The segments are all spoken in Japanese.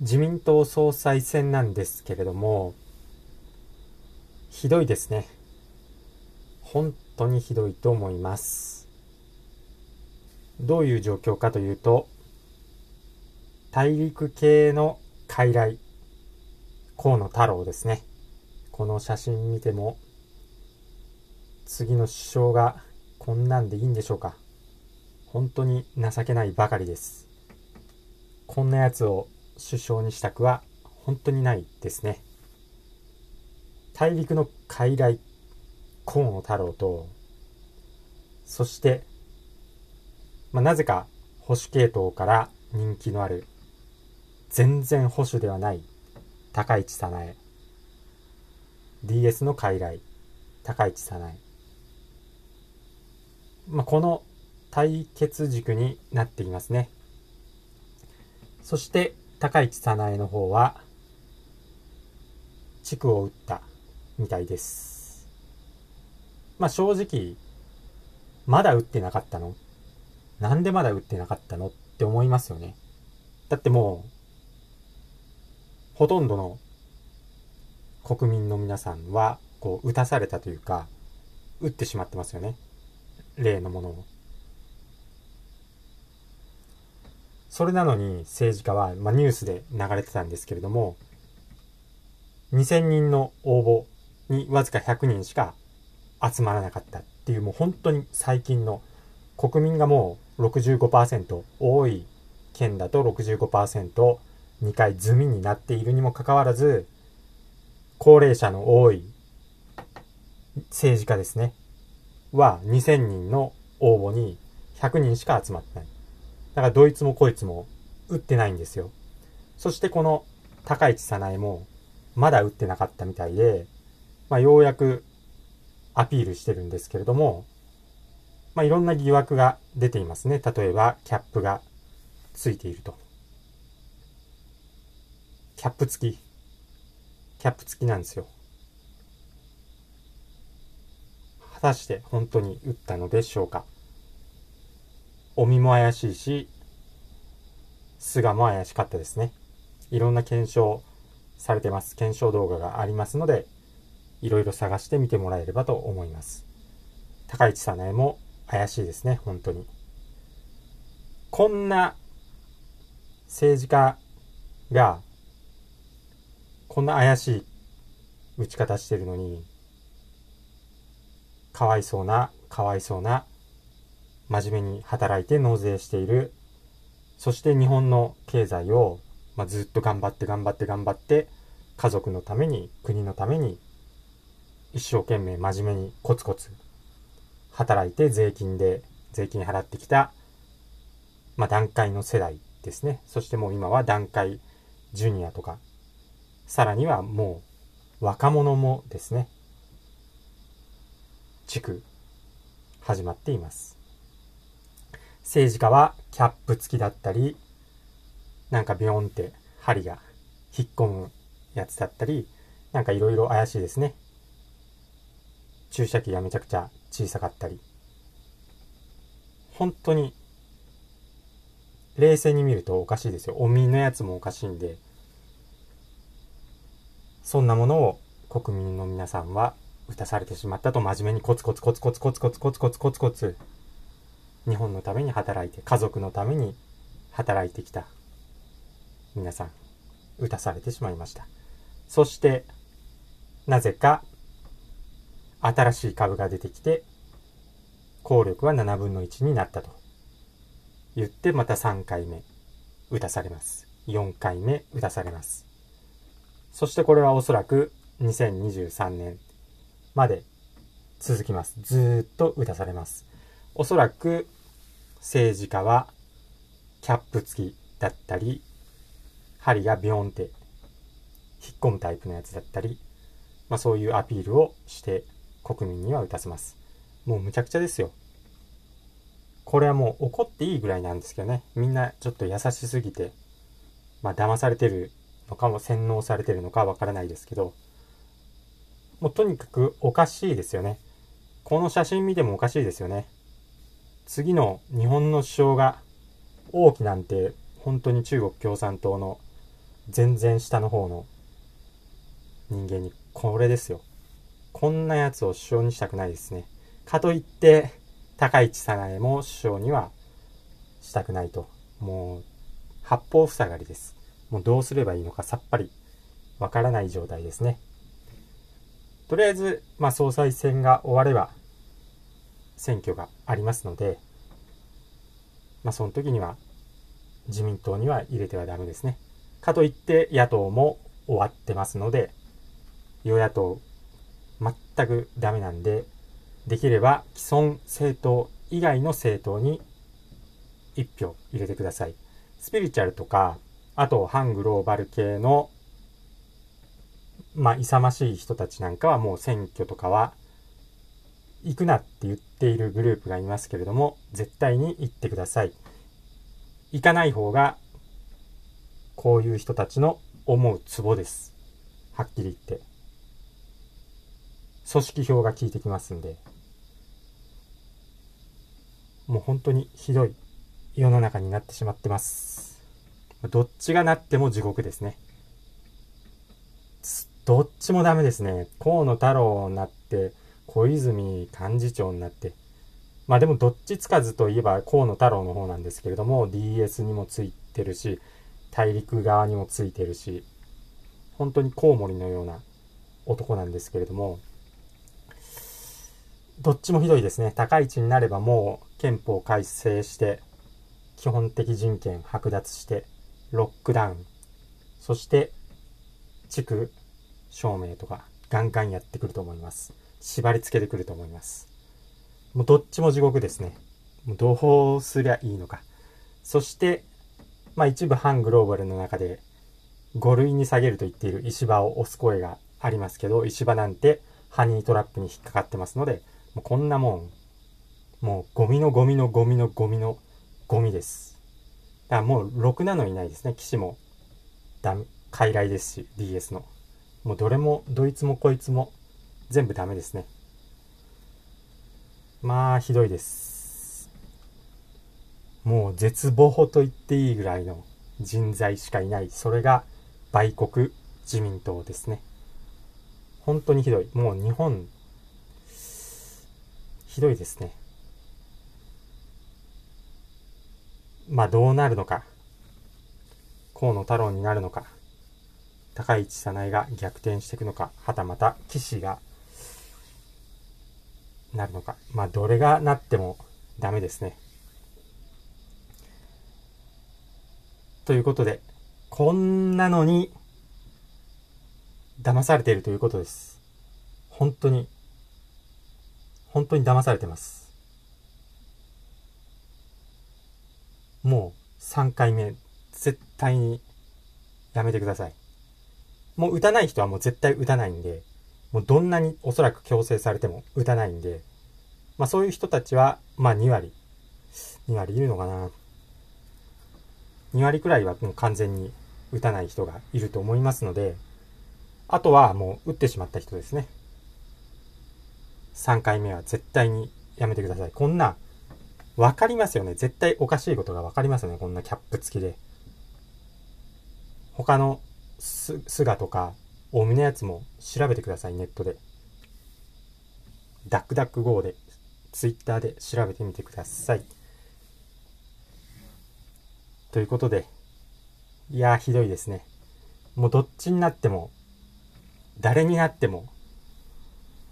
自民党総裁選なんですけれども、ひどいですね。本当にひどいと思います。どういう状況かというと、大陸系の傀儡、河野太郎ですね。この写真見ても、次の首相がこんなんでいいんでしょうか。本当に情けないばかりです。こんなやつを首相にしたくは本当にないですね。大陸の傀儡、河野太郎と、そして、まあ、なぜか保守系統から人気のある、全然保守ではない高市早苗。DS の傀儡、高市早苗。まあ、この対決軸になっていますね。そして、高市早苗の方は、地区を打ったみたいです。まあ正直、まだ打ってなかったの？なんでまだ打ってなかったの？って思いますよね。だってもう、ほとんどの国民の皆さんは、こう、打たされたというか、打ってしまってますよね。例のものを。それなのに政治家は、まあ、ニュースで流れてたんですけれども、2000人の応募にわずか100人しか集まらなかったっていうもう本当に最近の国民がもう65%多い県だと 65%2 回済みになっているにもかかわらず高齢者の多い政治家ですねは2000人の応募に100人しか集まってない。だからどいつもこいつも打ってないんですよ。そしてこの高市早苗もまだ打ってなかったみたいで、まあ、ようやくアピールしてるんですけれども、まあ、いろんな疑惑が出ていますね。例えば、キャップがついていると。キャップ付き。キャップ付きなんですよ。果たして本当に打ったのでしょうか。おみも怪しいし、菅も怪しかったですね。いろんな検証されてます。検証動画がありますので、いろいろ探してみてもらえればと思います。高市早苗も怪しいですね、本当に。こんな政治家が、こんな怪しい打ち方してるのに、かわいそうな、かわいそうな、真面目に働いて納税している、そして日本の経済を、まあ、ずっと頑張って頑張って頑張って、家族のために、国のために一生懸命真面目にコツコツ働いて税金で、税金払ってきた、まあ、段階の世代ですね。そしてもう今は段階ジュニアとか、さらにはもう若者もですね、地区始まっています。政治家はキャップ付きだったり、なんかビヨンって針が引っ込むやつだったり、なんかいろいろ怪しいですね。注射器がめちゃくちゃ小さかったり、本当に、冷静に見るとおかしいですよ。おみのやつもおかしいんで、そんなものを国民の皆さんは打たされてしまったと真面目にコツコツコツコツコツコツコツコツコツコツ日本のために働いて家族のために働いてきた皆さん打たされてしまいましたそしてなぜか新しい株が出てきて、効力は7分の1になったと言ってまた3回目打たされます。4回目打たされます。そしてこれはおそらく2023年まで続きます。ずっと打たされます。おそらく政治家はキャップ付きだったり、針がビヨンって引っ込むタイプのやつだったり、まあそういうアピールをして国民には打たせます。もうむちゃくちゃですよ。これはもう怒っていいぐらいなんですけどね。みんなちょっと優しすぎて、まあ騙されてるのかも洗脳されてるのかわからないですけど、もうとにかくおかしいですよね。この写真見てもおかしいですよね。次の日本の首相が王毅なんて本当に中国共産党の全然下の方の人間にこれですよ。こんなやつを首相にしたくないですね。かといって、高市早苗も首相にはしたくないと。もう、八方塞がりです。もうどうすればいいのかさっぱりわからない状態ですね。とりあえず、まあ、総裁選が終われば、選挙がありますので、まあ、その時には、自民党には入れてはダメですね。かといって、野党も終わってますので、与野党、全くダメなんで、できれば既存政党以外の政党に1票入れてください。スピリチュアルとか、あと反グローバル系のまあ、勇ましい人たちなんかはもう選挙とかは行くなって言っているグループがいますけれども、絶対に行ってください。行かない方が、こういう人たちの思うツボです。はっきり言って。組織票が効いてきますんで。もう本当にひどい世の中になってしまってます。どっちがなっても地獄ですね。どっちもダメですね。河野太郎になって、小泉幹事長になって。まあでもどっちつかずといえば河野太郎の方なんですけれども、DS にもついてるし、大陸側にもついてるし、本当にコウモリのような男なんですけれども、どっちもひどいですね。高市になればもう憲法改正して、基本的人権剥奪して、ロックダウン、そして地区証明とかガンガンやってくると思います。縛り付けてくると思います。もうどっちも地獄ですね。もうどうすりゃいいのか。そして、まあ一部反グローバルの中で5類に下げると言っている石破を押す声がありますけど、石破なんてハニートラップに引っかかってますので、もうこんなもん、もうゴミのゴミのゴミのゴミのゴミです。だからもうろくなのいないですね。騎士も、だ、傀儡ですし、DS の。もうどれも、どいつもこいつも全部ダメですね。まあ、ひどいです。もう絶望と言っていいぐらいの人材しかいない。それが売国自民党ですね。本当にひどい。もう日本、ひどいですね。まあどうなるのか。河野太郎になるのか。高市早苗が逆転していくのか、はたまた岸がなるのか。まあ、どれがなってもダメですね。ということで、こんなのに騙されているということです。本当に、本当に騙されてます。もう3回目、絶対にやめてください。もう打たない人はもう絶対打たないんで、もうどんなにおそらく強制されても打たないんで、まあそういう人たちは、まあ2割、2割いるのかな。2割くらいはもう完全に打たない人がいると思いますので、あとはもう打ってしまった人ですね。3回目は絶対にやめてください。こんな、わかりますよね。絶対おかしいことがわかりますよね。こんなキャップ付きで。他のす、菅とか、大見のやつも調べてください、ネットで。ダックダック GO で、ツイッターで調べてみてください。ということで、いや、ひどいですね。もうどっちになっても、誰になっても、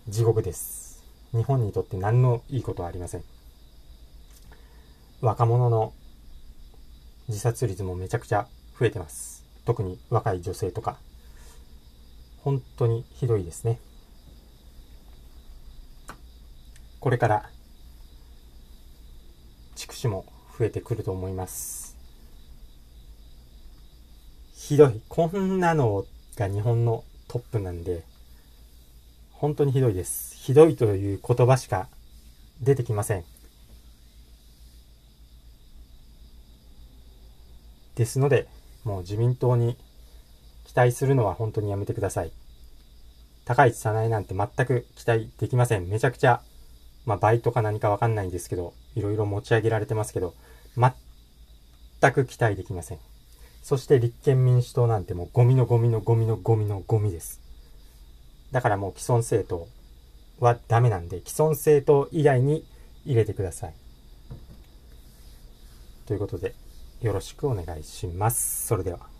地獄です。日本にとって何のいいことはありません。若者の自殺率もめちゃくちゃ増えてます。特に若い女性とか、本当にひどいですね。これから、畜生も増えてくると思います。ひどい。こんなのが日本のトップなんで、本当にひどいです。ひどいという言葉しか出てきません。ですので、もう自民党に期待するのは本当にやめてください。高市早苗なんて全く期待できません。めちゃくちゃ、まあ、バイトか何かわかんないんですけど、いろいろ持ち上げられてますけど、全く期待できません。そして立憲民主党なんてもうゴミのゴミのゴミのゴミのゴミです。だからもう既存政党はダメなんで、既存政党以外に入れてください。ということで、よろしくお願いします。それでは。